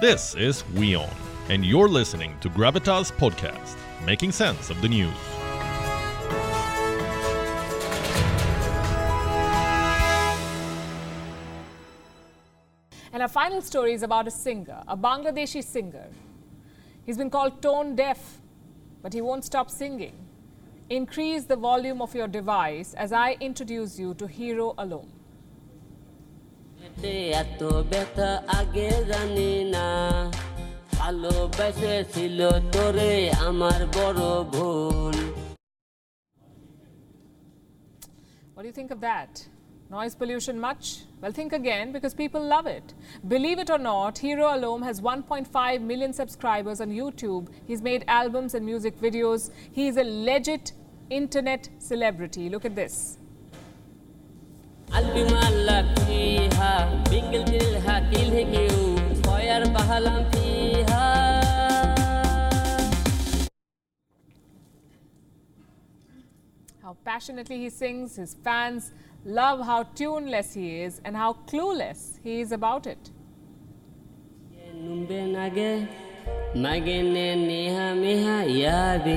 This is WION, and you're listening to Gravitas Podcast, making sense of the news. And our final story is about a singer, a Bangladeshi singer. He's been called tone deaf, but he won't stop singing. Increase the volume of your device as I introduce you to Hero Alom. এতে এত ব্যথা আগে জানি না ভালোবেসেছিল তোরে আমার বড় ভুল What do you think of that? Noise pollution much? Well, think again because people love it. Believe it or not, Hero Alom has 1.5 million subscribers on YouTube. He's made albums and music videos. He's a legit internet celebrity. Look at this. How passionately he sings, his fans love how tuneless he is and how clueless he is about it. numbe nage magene neha meha yabi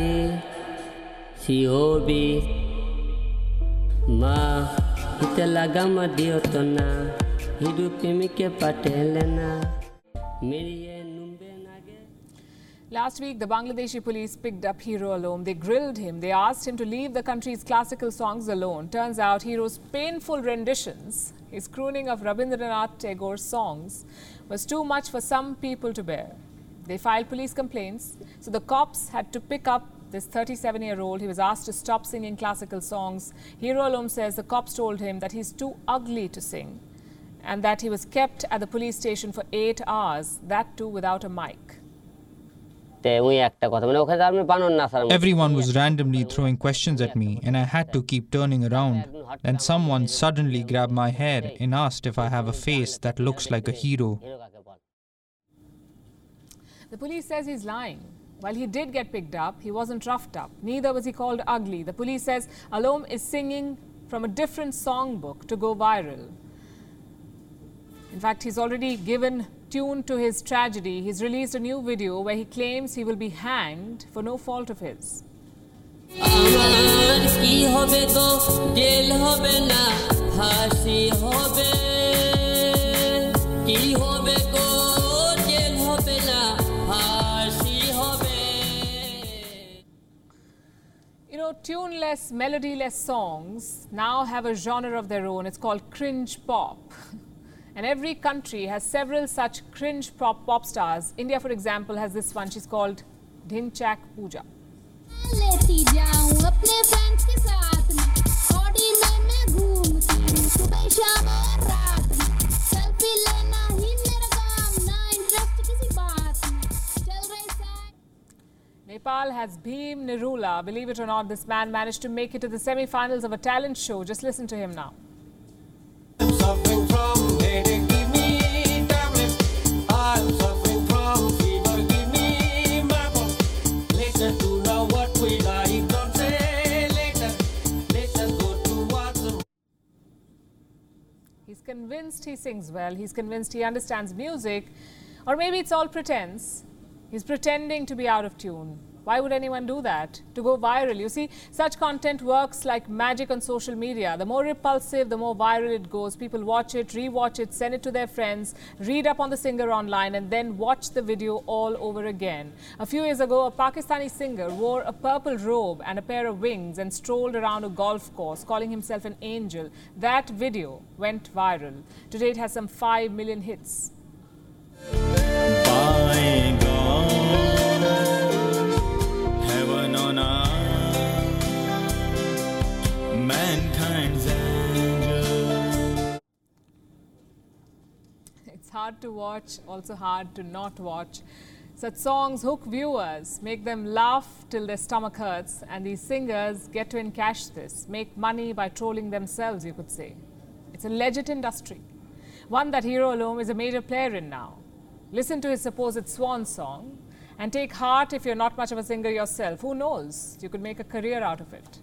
siobi ma itela gama diotona Last week, the Bangladeshi police picked up Hero Alom. They grilled him. They asked him to leave the country's classical songs alone. Turns out, Hero's painful renditions, his crooning of Rabindranath Tagore's songs, was too much for some people to bear. They filed police complaints, so the cops had to pick up this 37 year old. He was asked to stop singing classical songs. Hero Alom says the cops told him that he's too ugly to sing and that he was kept at the police station for eight hours, that too without a mic. Everyone was randomly throwing questions at me and I had to keep turning around. Then someone suddenly grabbed my hair and asked if I have a face that looks like a hero. The police says he's lying. While he did get picked up, he wasn't roughed up. Neither was he called ugly. The police says Alom is singing from a different songbook to go viral. In fact, he's already given tune to his tragedy. He's released a new video where he claims he will be hanged for no fault of his. You know, tuneless, melodyless songs now have a genre of their own. It's called cringe pop. And every country has several such cringe pop, pop stars. India, for example, has this one. She's called Dhinchak Pooja. Nepal has Bhim Niraula. Believe it or not, this man managed to make it to the semi-finals of a talent show. Just listen to him now. Convinced he sings well. He's convinced he understands music. Or maybe it's all pretense. He's pretending to be out of tune. Why would anyone do that? To go viral. You see, such content works like magic on social media. The more repulsive, the more viral it goes. People watch it, re-watch it, send it to their friends, read up on the singer online, and then watch the video all over again. A few years ago, a Pakistani singer wore a purple robe and a pair of wings and strolled around a golf course, calling himself an angel. That video went viral. Today, it has some 5 million hits. Heaven hard to watch, also hard to not watch. Such songs hook viewers, make them laugh till their stomach hurts, and these singers get to encash this, make money by trolling themselves, you could say. It's a legit industry, one that Hero Alom is a major player in now. Listen to his supposed swan song and take heart if you're not much of a singer yourself. Who knows? You could make a career out of it.